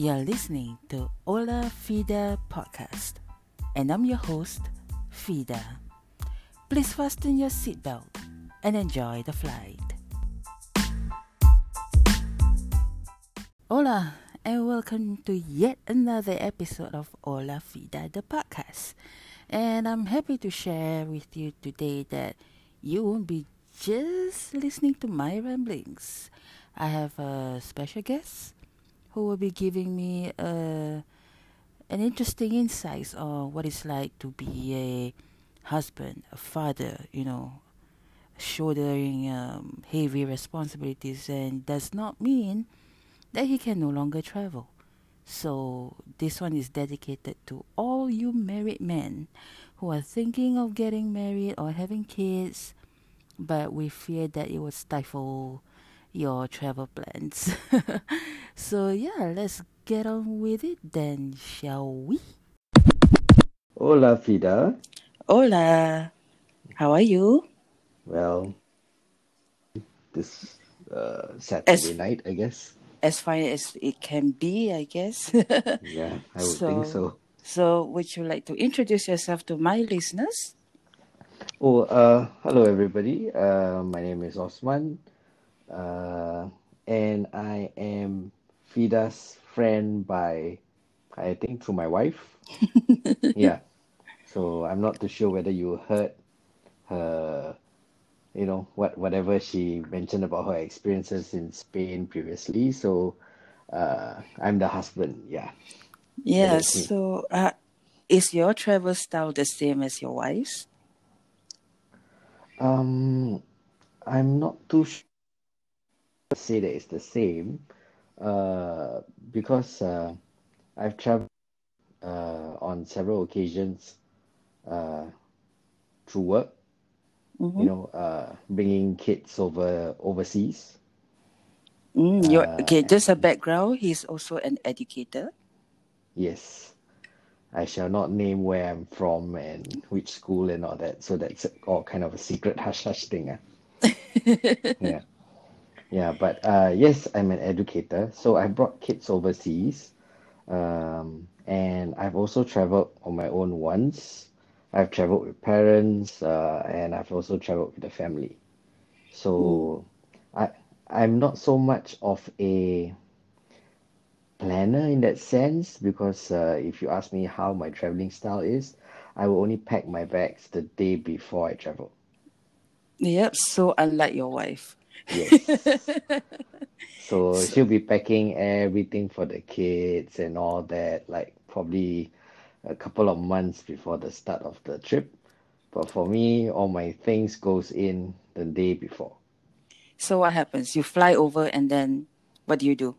You're listening to Ola Fida Podcast, and I'm your host, Fida. Please fasten your seatbelt and enjoy the flight. Hola, and welcome to yet another episode of Ola Fida the podcast. And I'm happy to share with you today that you won't be just listening to my ramblings. I have a special guest who will be giving me uh, an interesting insights on what it's like to be a husband, a father, you know, shouldering um, heavy responsibilities, and does not mean that he can no longer travel. So, this one is dedicated to all you married men who are thinking of getting married or having kids, but we fear that it will stifle your travel plans. so, yeah, let's get on with it then, shall we? Hola, Fida. Hola, how are you? Well, this uh, Saturday As- night, I guess. As fine as it can be, I guess. Yeah, I would think so. So, would you like to introduce yourself to my listeners? Oh, uh, hello, everybody. Uh, my name is Osman, uh, and I am Fida's friend by, I think, through my wife. yeah. So I'm not too sure whether you heard her, you know, what whatever she mentioned about her experiences in Spain previously. So uh, I'm the husband. Yeah. Yeah, so uh, is your travel style the same as your wife's? Um, I'm not too sure say that it's the same, uh, because uh, I've traveled uh, on several occasions uh, through work, Mm-hmm. you know, uh, bringing kids over overseas. Mm, your Uh, okay, just a background. He's also an educator. Yes, I shall not name where I'm from and which school and all that, so that's all kind of a secret hush hush thing. ah. Yeah. Yeah, but uh, yes, I'm an educator. So I brought kids overseas. Um, and I've also traveled on my own once. I've traveled with parents, uh, and I've also traveled with the family. So I I'm not so much of a planner in that sense because uh, if you ask me how my traveling style is, I will only pack my bags the day before I travel. Yep, so unlike your wife. Yes. So she'll be packing everything for the kids and all that, like probably a couple of months before the start of the trip. But for me, all my things goes in the day before. So what happens? You fly over and then what do you do?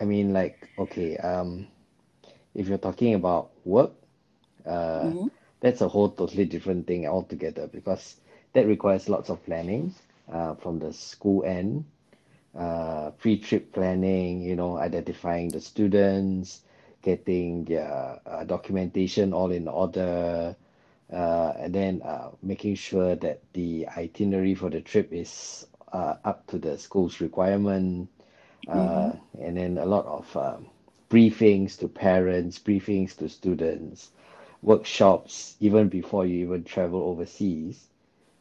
I mean, like, okay, um, if you're talking about work, uh, Mhm. that's a whole totally different thing altogether because that requires lots of planning, uh, from the school end, uh, pre-trip planning, you know, identifying the students, getting their uh, documentation all in order, uh, and then uh, making sure that the itinerary for the trip is uh, up to the school's requirement, uh, and then a lot of um, briefings to parents, briefings to students, workshops even before you even travel overseas,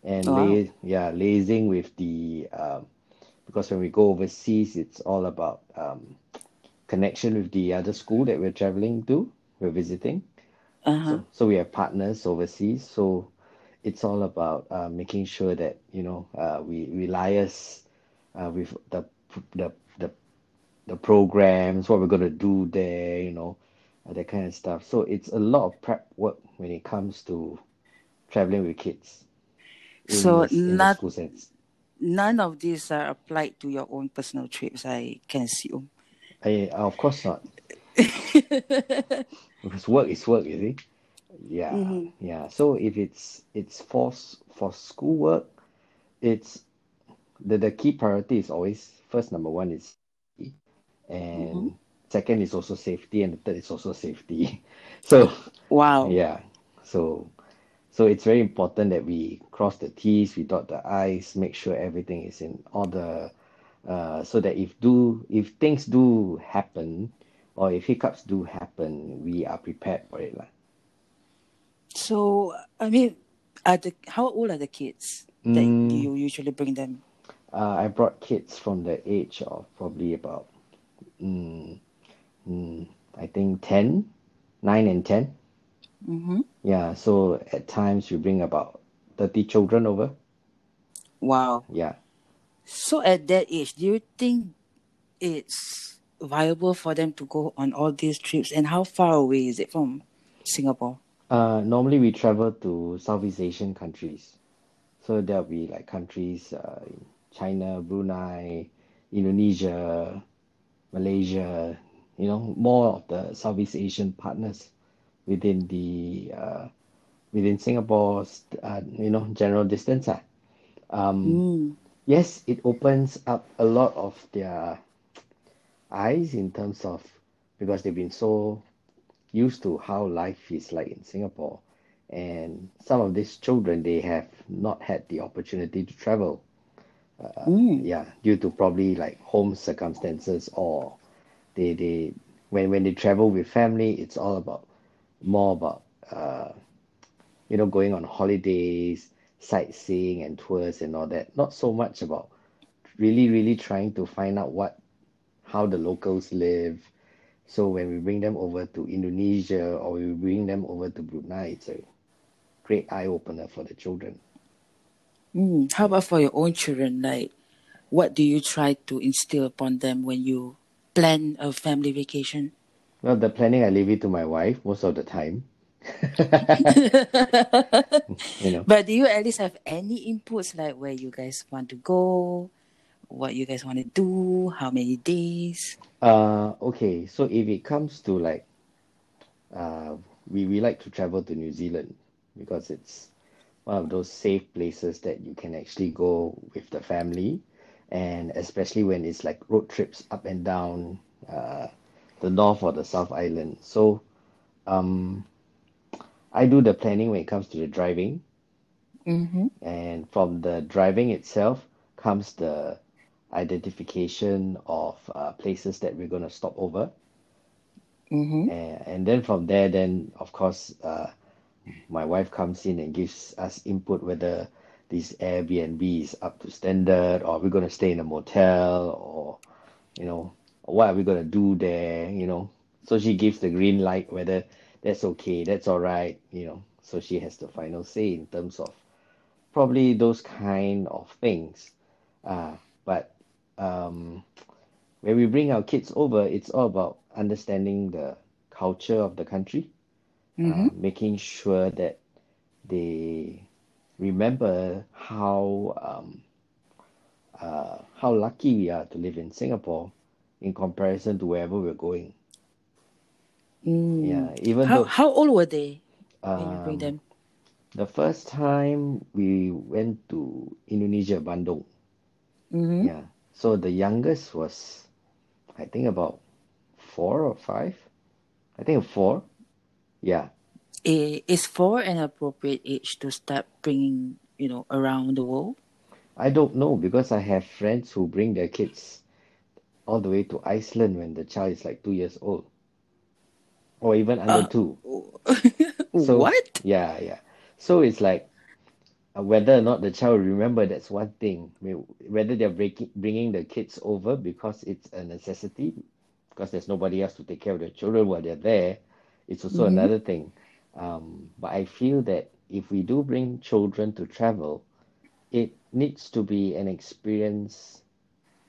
and Wow. lay, yeah, liaising with the um, because when we go overseas, it's all about um, connection with the other school that we're traveling to, we're visiting. Uh-huh. So, so we have partners overseas. So it's all about uh, making sure that you know uh, we we liaise uh, with the the the the programs, what we're gonna do there, you know, uh, that kind of stuff. So it's a lot of prep work when it comes to traveling with kids. So not school sense. none of these are applied to your own personal trips, I can assume. I, of course not. because work is work you see yeah Mhm. yeah so if it's it's for for school work it's the the key priority is always first number one is and Mhm. second is also safety and the third is also safety so Wow. yeah so so it's very important that we cross the T's, we dot the I's, make sure everything is in order, uh, so that if do if things do happen, or if hiccups do happen, we are prepared for it. lah. So, I mean, are the how old are the kids that Mm, you usually bring them? uh, I brought kids from the age of probably about, mm, mm, I think 10, 9 and 10. Mm-hmm. Yeah, so at times we bring about 30 children over. Wow. Yeah. So at that age, do you think it's viable for them to go on all these trips? And how far away is it from Singapore? Uh, normally we travel to Southeast Asian countries. So there'll be like countries uh, in China, Brunei, Indonesia, Malaysia, you know, more of the Southeast Asian partners within the uh, within Singapore's uh, you know general distance. ah. Um, Mm. yes, it opens up a lot of their eyes in terms of because they've been so used to how life is like in Singapore. And some of these children, they have not had the opportunity to travel. Uh, Mm. yeah, due to probably like home circumstances or they they when when they travel with family, it's all about more about uh, you know going on holidays, sightseeing and tours and all that. Not so much about really really trying to find out what how the locals live. So when we bring them over to Indonesia or we bring them over to Brunei, it's a great eye opener for the children. Mm. How about for your own children? Like, what do you try to instill upon them when you plan a family vacation? Well, the planning I leave it to my wife most of the time. You know. But do you at least have any inputs like where you guys want to go, what you guys want to do, how many days? Uh, okay, so if it comes to like, uh, we, we like to travel to New Zealand because it's one of those safe places that you can actually go with the family, and especially when it's like road trips up and down uh, the North or the South Island. So, um, I do the planning when it comes to the driving, Mm-hmm. and from the driving itself comes the identification of uh, places that we're going to stop over. Mm-hmm. And, and then from there, then of course, uh, my wife comes in and gives us input whether this Airbnb is up to standard or we're going to stay in a motel or, you know, what are we going to do there, you know. So she gives the green light whether that's okay, that's all right, you know. So she has the final say in terms of probably those kind of things. Uh, but um, when we bring our kids over, it's all about understanding the culture of the country, Mm-hmm. uh, making sure that they remember how um, uh, how lucky we are to live in Singapore in comparison to wherever we're going. Mm. Yeah, even How though how old were they when you bring um, them? the first time we went to Indonesia, Bandung, Mm-hmm. yeah, so the youngest was, I think about four or five. I think four. Yeah. Is four an appropriate age to start bringing, you know, around the world? I don't know because I have friends who bring their kids all the way to Iceland when the child is like two years old, or even under Uh, two. So what? yeah, yeah. So it's like uh, whether or not the child remember that's one thing. Whether they're breaking bringing the kids over because it's a necessity, because there's nobody else to take care of the children while they're there, it's also Mm-hmm. another thing. Um, but I feel that if we do bring children to travel, it needs to be an experience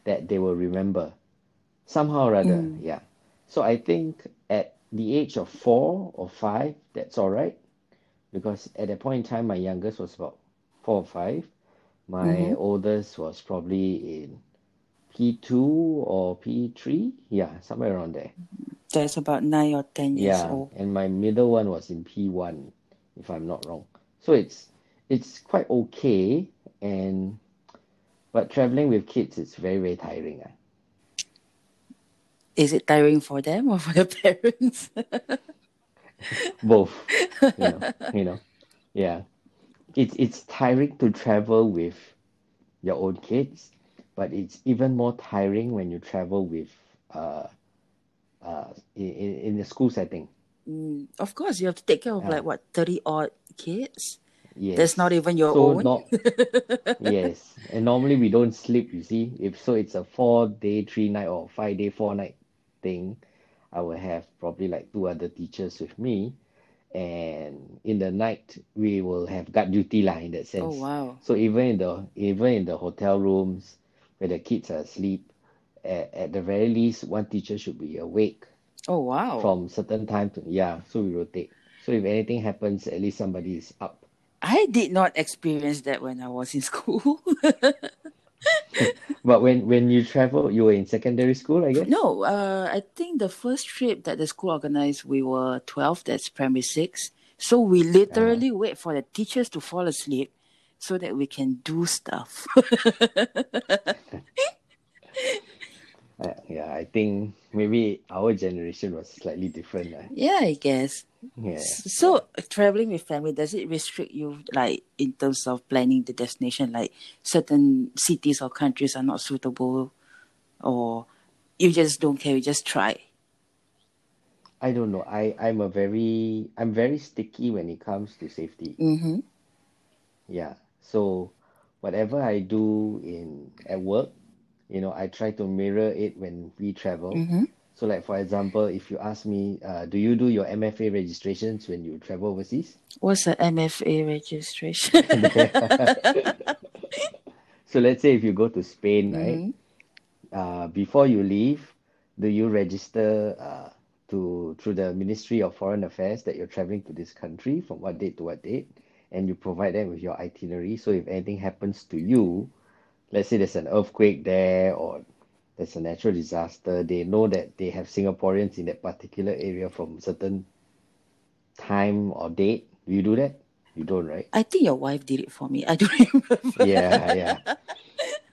that they will remember somehow or other. Mm. Yeah. So I think at the age of four or five, that's all right. Because at that point in time, my youngest was about four or five. My Mm-hmm. oldest was probably in P2 or P3. Yeah, somewhere around there. That's about nine or ten years Yeah, old. and my middle one was in P1, if I'm not wrong. So it's it's quite okay, and but traveling with kids it's very very tiring. ah. Is it tiring for them or for the parents? Both, you know, you know, yeah. It's it's tiring to travel with your own kids, but it's even more tiring when you travel with uh uh, in, in in the school setting. Mm, of course, you have to take care of like what thirty odd kids. Yes. That's not even your So own. not yes, and normally we don't sleep. You see, if so, it's a four day, three night, or five day, four night thing. I will have probably like two other teachers with me, and in the night we will have guard duty lah in that sense. Oh wow. So even in the even in the hotel rooms where the kids are asleep, at, at the very least one teacher should be awake Oh wow. from certain time to yeah. So we rotate. So if anything happens, at least somebody is up. I did not experience that when I was in school. But when when you travel, you were in secondary school, I guess. no, uh, I think the first trip that the school organized, we were 12, that's primary six. So we literally wait for the teachers to fall asleep so that we can do stuff. Uh, yeah, I think maybe our generation was slightly different. Uh. yeah, I guess. Yeah. So traveling with family, does it restrict you like in terms of planning the destination? Like certain cities or countries are not suitable or you just don't care, you just try. I don't know. I I'm a very I'm very sticky when it comes to safety. Mm-hmm. Yeah. So whatever I do in at work, you know, I try to mirror it when we travel. Mm-hmm. So like for example, if you ask me, uh, do you do your MFA registrations when you travel overseas? What's the MFA registration? So let's say if you go to Spain, right? Mhm. Uh, before you leave, do you register uh, to through the Ministry of Foreign Affairs that you're traveling to this country from what date to what date, and you provide them with your itinerary. So if anything happens to you, let's say there's an earthquake there or there's a natural disaster, they know that they have Singaporeans in that particular area from certain time or date. Do you do that? You don't, right? I think your wife did it for me. I don't remember. Yeah, yeah.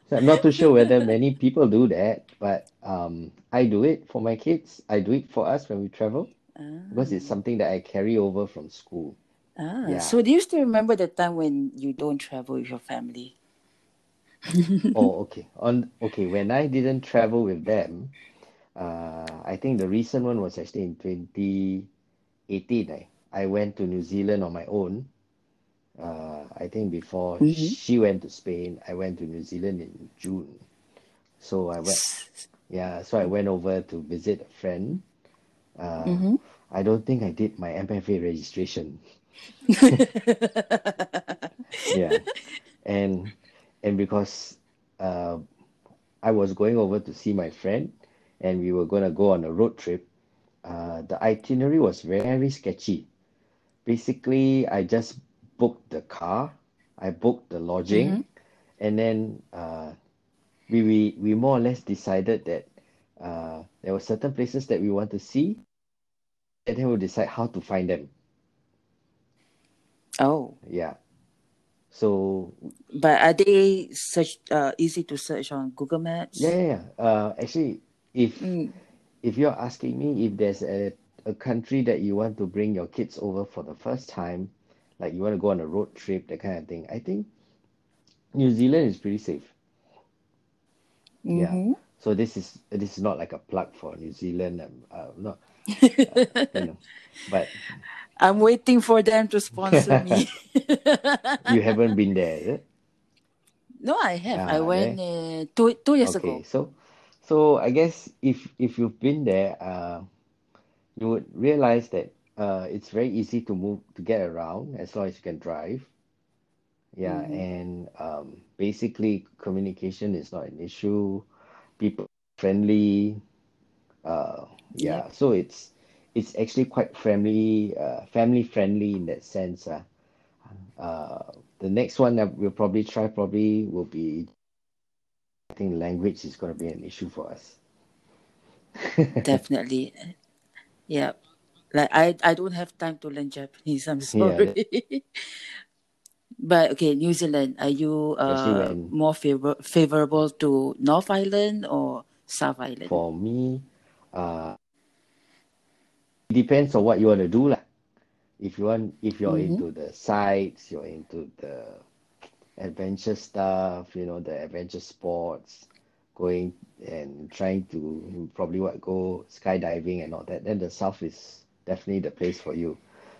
So I'm not too sure whether many people do that, but um, I do it for my kids. I do it for us when we travel because it's something that I carry over from school. Ah, Yeah. so do you still remember the time when you don't travel with your family? Oh, okay. On okay, when I didn't travel with them, uh, I think the recent one was actually in 2018. I, I went to New Zealand on my own. Uh, I think before Mhm. she went to Spain, I went to New Zealand in June. So I went, yeah, so I went over to visit a friend. Uh, Mhm. I don't think I did my MFA registration. Yeah. And and because uh, I was going over to see my friend and we were gonna go on a road trip, uh, the itinerary was very sketchy. Basically, I just booked the car, I booked the lodging, and then uh, we, we we more or less decided that uh, there were certain places that we want to see, and then we'll decide how to find them. Oh, Yeah. So but are they search uh, easy to search on Google Maps? Yeah, yeah, yeah. Uh, actually, if Mm. if you're asking me if there's a a country that you want to bring your kids over for the first time, like you want to go on a road trip, that kind of thing, I think New Zealand is pretty safe. Yeah. So this is this is not like a plug for New Zealand, um, uh, no, uh, you know, but I'm waiting for them to sponsor me. you haven't been there. no, I have. Ah, I went uh, two two years Okay, ago. so so I guess if if you've been there, uh, you would realize that uh, it's very easy to move to get around as long as you can drive. Yeah, Mhm. and um, basically communication is not an issue. People friendly. Uh, yeah, so it's it's actually quite friendly, uh, family friendly in that sense. Uh, uh, the next one that we'll probably try probably will be I think language is going to be an issue for us. Definitely. Yeah. Like I I don't have time to learn Japanese. I'm sorry. but okay, New Zealand, are you uh, more favor- favorable to North Island or South Island? For me, uh, it depends on what you want to do, lah. If you want, if you're Mhm. into the sites, you're into the adventure stuff, you know, the adventure sports, going and trying to probably what go skydiving and all that, then the south is definitely the place for you.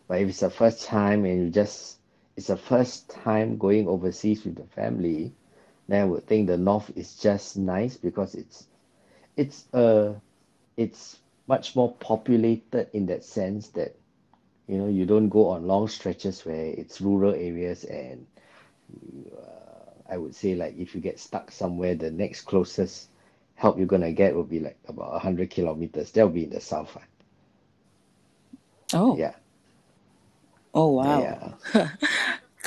But if it's the first time and you just it's the first time going overseas with the family, then I would think the north is just nice because it's it's uh it's much more populated in that sense that you know you don't go on long stretches where it's rural areas and uh, I would say like if you get stuck somewhere, the next closest help you're gonna get will be like about a hundred kilometers. That'll be in the south. ah. Oh, Yeah, oh wow. yeah.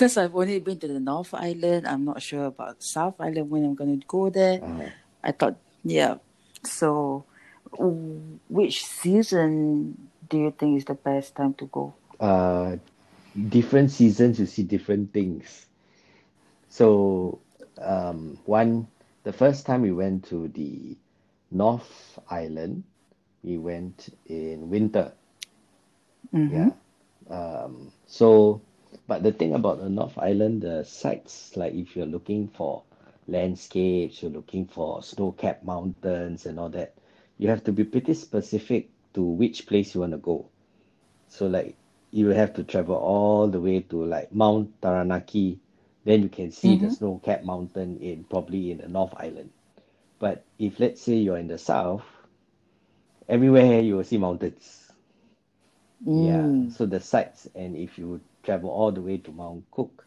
Because I've only been to the North Island. I'm not sure about South Island when I'm going to go there. Uh, I thought, yeah. So, which season do you think is the best time to go? uh, different seasons you see different things. So, um, one, the first time we went to the North Island, we went in winter. Mm-hmm. Yeah. Um, so, but the thing about the North Island, the sites, like if you're looking for landscapes, you're looking for snow-capped mountains and all that, you have to be pretty specific to which place you want to go. So, like, you will have to travel all the way to like Mount Taranaki, then you can see the Mm-hmm. snow-capped mountain in probably in the North Island. But if let's say you're in the south, everywhere you will see mountains. Yeah, Mm. so the sites, and if you travel all the way to Mount Cook,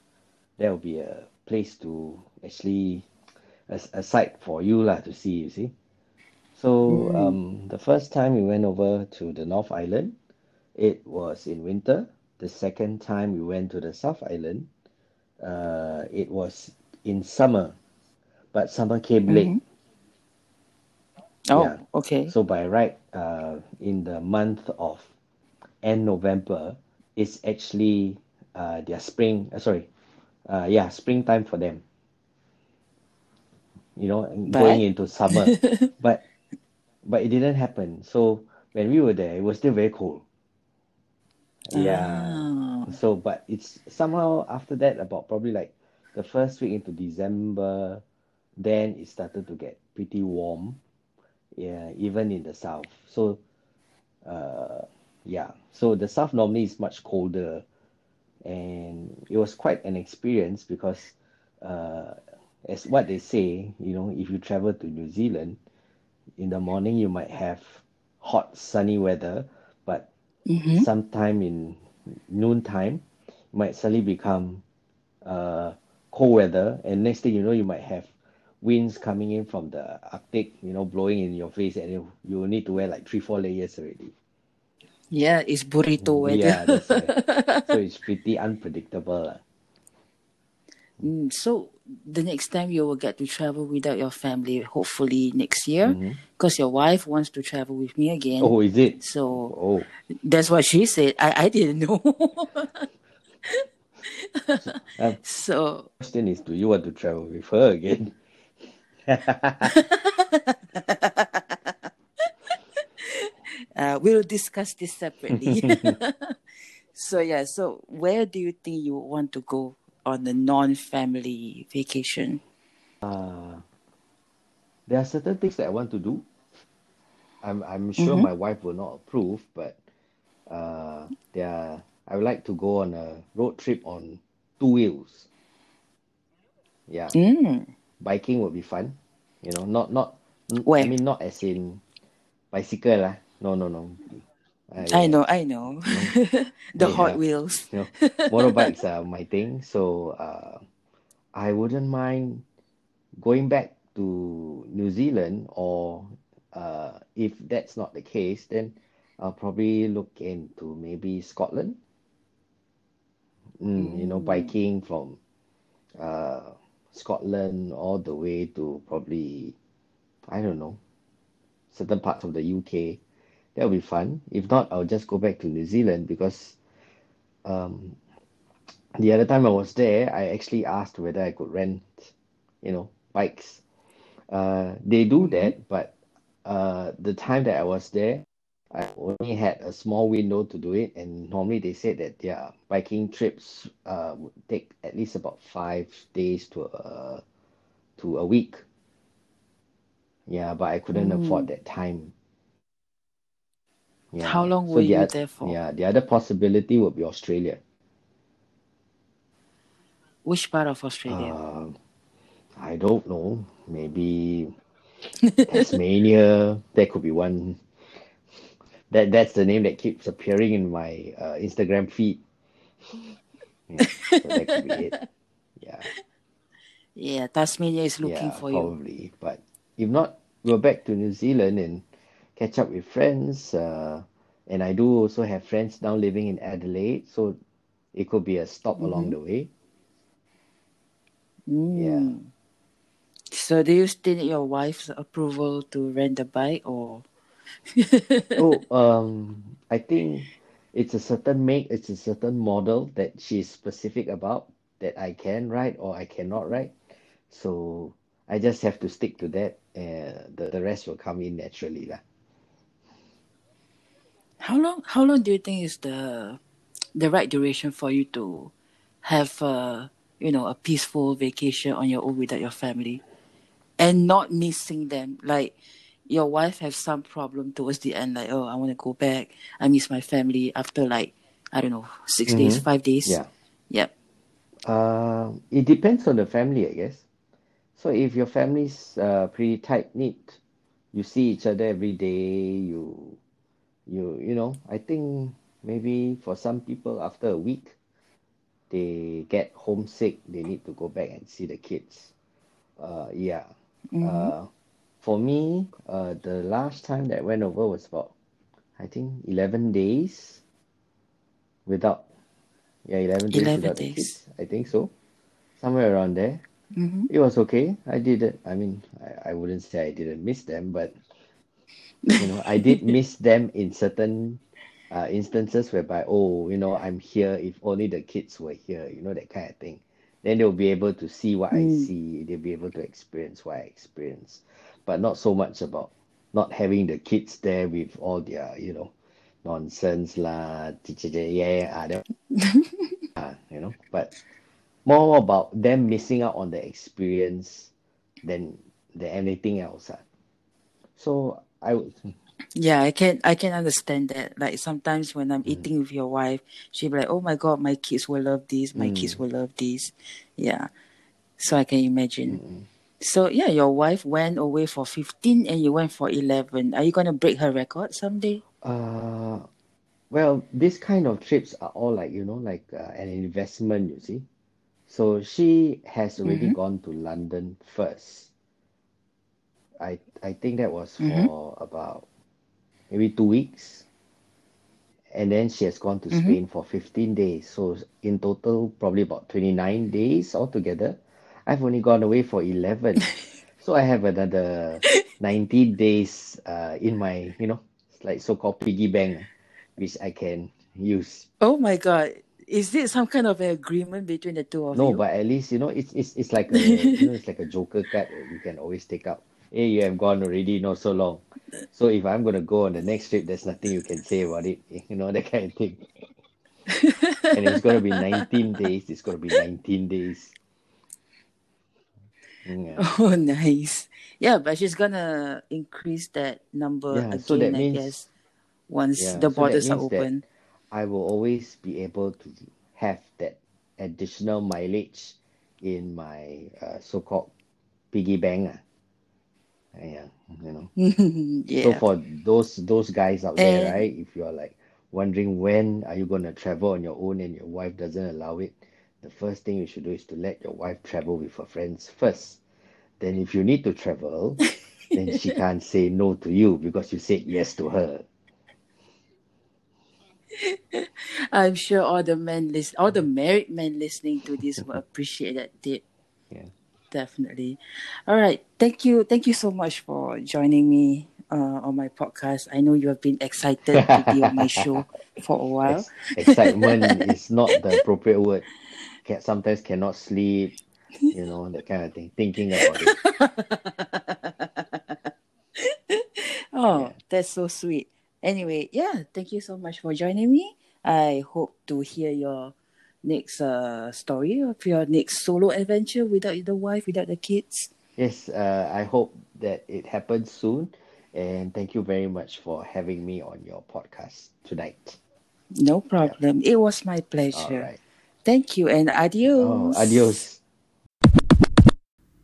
there will be a place to actually a, a site for you lah to see, you see. So Mm. um, the first time we went over to the North Island, it was in winter. The second time we went to the South Island, uh, it was in summer, but summer came late. Mm-hmm. Oh, Yeah. okay. So by right, uh, in the month of end November, it's actually uh, their spring. Uh, sorry, uh, yeah, springtime for them. You know, and going into summer, but but it didn't happen. So when we were there, it was still very cold. Yeah. ah, So, but it's somehow after that, about probably like the first week into December, then it started to get pretty warm. Yeah, even in the south. So, uh, yeah. So the south normally is much colder, and it was quite an experience because, uh, as what they say, you know, if you travel to New Zealand, in the morning you might have hot sunny weather, but mm-hmm. sometime in noontime might suddenly become uh, cold weather, and next thing you know, you might have winds coming in from the Arctic, you know, blowing in your face, and you, you need to wear like three, four layers already. Yeah, it's burrito weather. Yeah. So it's pretty unpredictable. Mm, so the next time you will get to travel without your family, hopefully next year, because your wife wants to travel with me again. Oh, is it? So Oh, that's what she said. I, I didn't know. um, so question is, do you want to travel with her again? uh, we'll discuss this separately. so yeah, so where do you think you want to go on a non-family vacation? Uh, there are certain things that I want to do. I'm I'm sure Mm-hmm. my wife will not approve, but uh, there are, I would like to go on a road trip on two wheels. Yeah, Mm, biking would be fun. You know, not not n- I where? mean not as in bicycle lah. No, no, no. Uh, I know, I know. you know, the Hot yeah, Wheels. you know, motorbikes are my thing. So uh, I wouldn't mind going back to New Zealand, or uh, if that's not the case, then I'll probably look into maybe Scotland. Mm, you know, Mm, biking from uh, Scotland all the way to probably, I don't know, certain parts of the UK. That'll be fun. If not, I'll just go back to New Zealand because um, the other time I was there, I actually asked whether I could rent, you know, bikes. Uh, they do mhm. that, but uh, the time that I was there, I only had a small window to do it, and normally they said that their biking trips uh, would take at least about five days to uh, to a week. Yeah, but I couldn't Mm. afford that time. Yeah. How long So were the you there for? yeah, the other possibility would be Australia. Which part of Australia? Uh, I don't know. Maybe Tasmania. There could be one. That that's the name that keeps appearing in my uh, Instagram feed. Yeah, so that could be it. Yeah, yeah, Tasmania is looking yeah, for you. probably. But if not, we're back to New Zealand and catch up with friends. Uh, and I do also have friends now living in Adelaide, so it could be a stop along Mm-hmm. the way. Mm. So do you still need your wife's approval to rent the bike or? Oh, um, I think it's a certain make, it's a certain model that she's specific about that I can ride or I cannot ride. So I just have to stick to that. Uh, the, the rest will come in naturally lah. How long? How long do you think is the the right duration for you to have a you know a peaceful vacation on your own without your family, and not missing them? Like your wife has some problem towards the end, like oh I want to go back, I miss my family after like I don't know 6 days, Mm-hmm. five days. Yeah. Yep. Uh, it depends on the family, I guess. So if your family's uh, pretty tight knit, you see each other every day, you you you know, I think maybe for some people after a week they get homesick, they need to go back and see the kids. Uh, yeah. Mm-hmm. Uh, for me, uh, the last time that I went over was about, I think, 11 days without, yeah, 11 days 11 without days. kids. I think so. Somewhere around there. Mm-hmm. It was okay. I did it. I mean, I, I wouldn't say I didn't miss them, but you know, I did miss them in certain uh, instances whereby, oh, you know, I'm here if only the kids were here, you know, that kind of thing. Then they'll be able to see what I Mm. see, they'll be able to experience what I experience, but not so much about not having the kids there with all their, you know, nonsense lah, yeah, yeah, ah, that uh, you know, but more about them missing out on the experience than than anything else. ah. So I would, Yeah, I can I can understand that. Like sometimes when Mm. I'm eating with your wife, she'll be like, "Oh my God, my kids will love this. My kids Mm. will love this." Yeah, so I can imagine. Mm-mm. So yeah, your wife went away for 15 and you went for 11. Are you gonna break her record someday? uh, well, this kind of trips are all like you know like uh, an investment. You see, so she has already Mm-hmm. gone to London first. I I think that was Mm-hmm. for about maybe two weeks. And then she has gone to Mm-hmm. Spain for 15 days. So in total, probably about 29 days altogether. I've only gone away for 11. So I have another 19 days uh, in my, you know, like so-called piggy bank, which I can use. Oh my God, is it some kind of an agreement between the two of No, you? but at least, you know, it's it's it's like a, you know, it's like a joker card that you can always take up. Hey, you have gone already not so long. So if I'm gonna go on the next trip, there's nothing you can say about it, you know, that kind of thing. And it's gonna be 19 days. It's gonna be 19 days. Yeah, Oh, nice. Yeah, but she's gonna increase that number yeah. So that again, I means, guess, once yeah. the So borders are open. I will always be able to have that additional mileage in my uh, so-called piggy bank. ah. Yeah, you know. So for those those guys out there, And right? If you're like wondering when are you gonna travel on your own and your wife doesn't allow it, the first thing you should do is to let your wife travel with her friends first. Then if you need to travel, then she can't say no to you because you said yes to her. I'm sure all the men list all the married men listening to this will appreciate that tip. Yeah. Definitely. All right. Thank you. Thank you so much for joining me uh, on my podcast. I know you have been excited to be on my show for a while. Ex- excitement is not the appropriate word. Can, sometimes cannot sleep, you know, that kind of thing. Thinking about it. oh, Yeah. that's so sweet. Anyway, yeah, thank you so much for joining me. I hope to hear your next uh, story of your next solo adventure without the wife, without the kids. yes, uh, I hope that it happens soon. And thank you very much for having me on your podcast tonight. No problem. It was my pleasure. right. Thank you and adios. Oh, adios.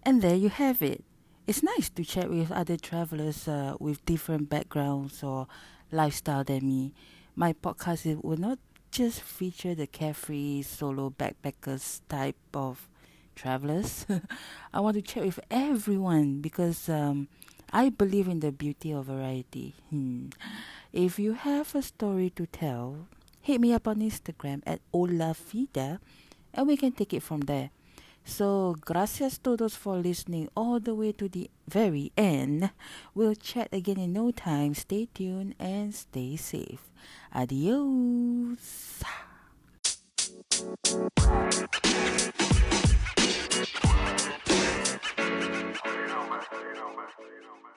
And there you have it. It's nice to chat with other travelers uh, with different backgrounds or lifestyle than me. My podcast it will not just feature the carefree solo backpackers type of travelers. I want to chat with everyone because um, I believe in the beauty of variety. Hmm. If you have a story to tell, hit me up on Instagram at olafida and we can take it from there. So, gracias todos for listening all the way to the very end. We'll chat again in no time. Stay tuned and stay safe. Adios. You know, man. You know, man.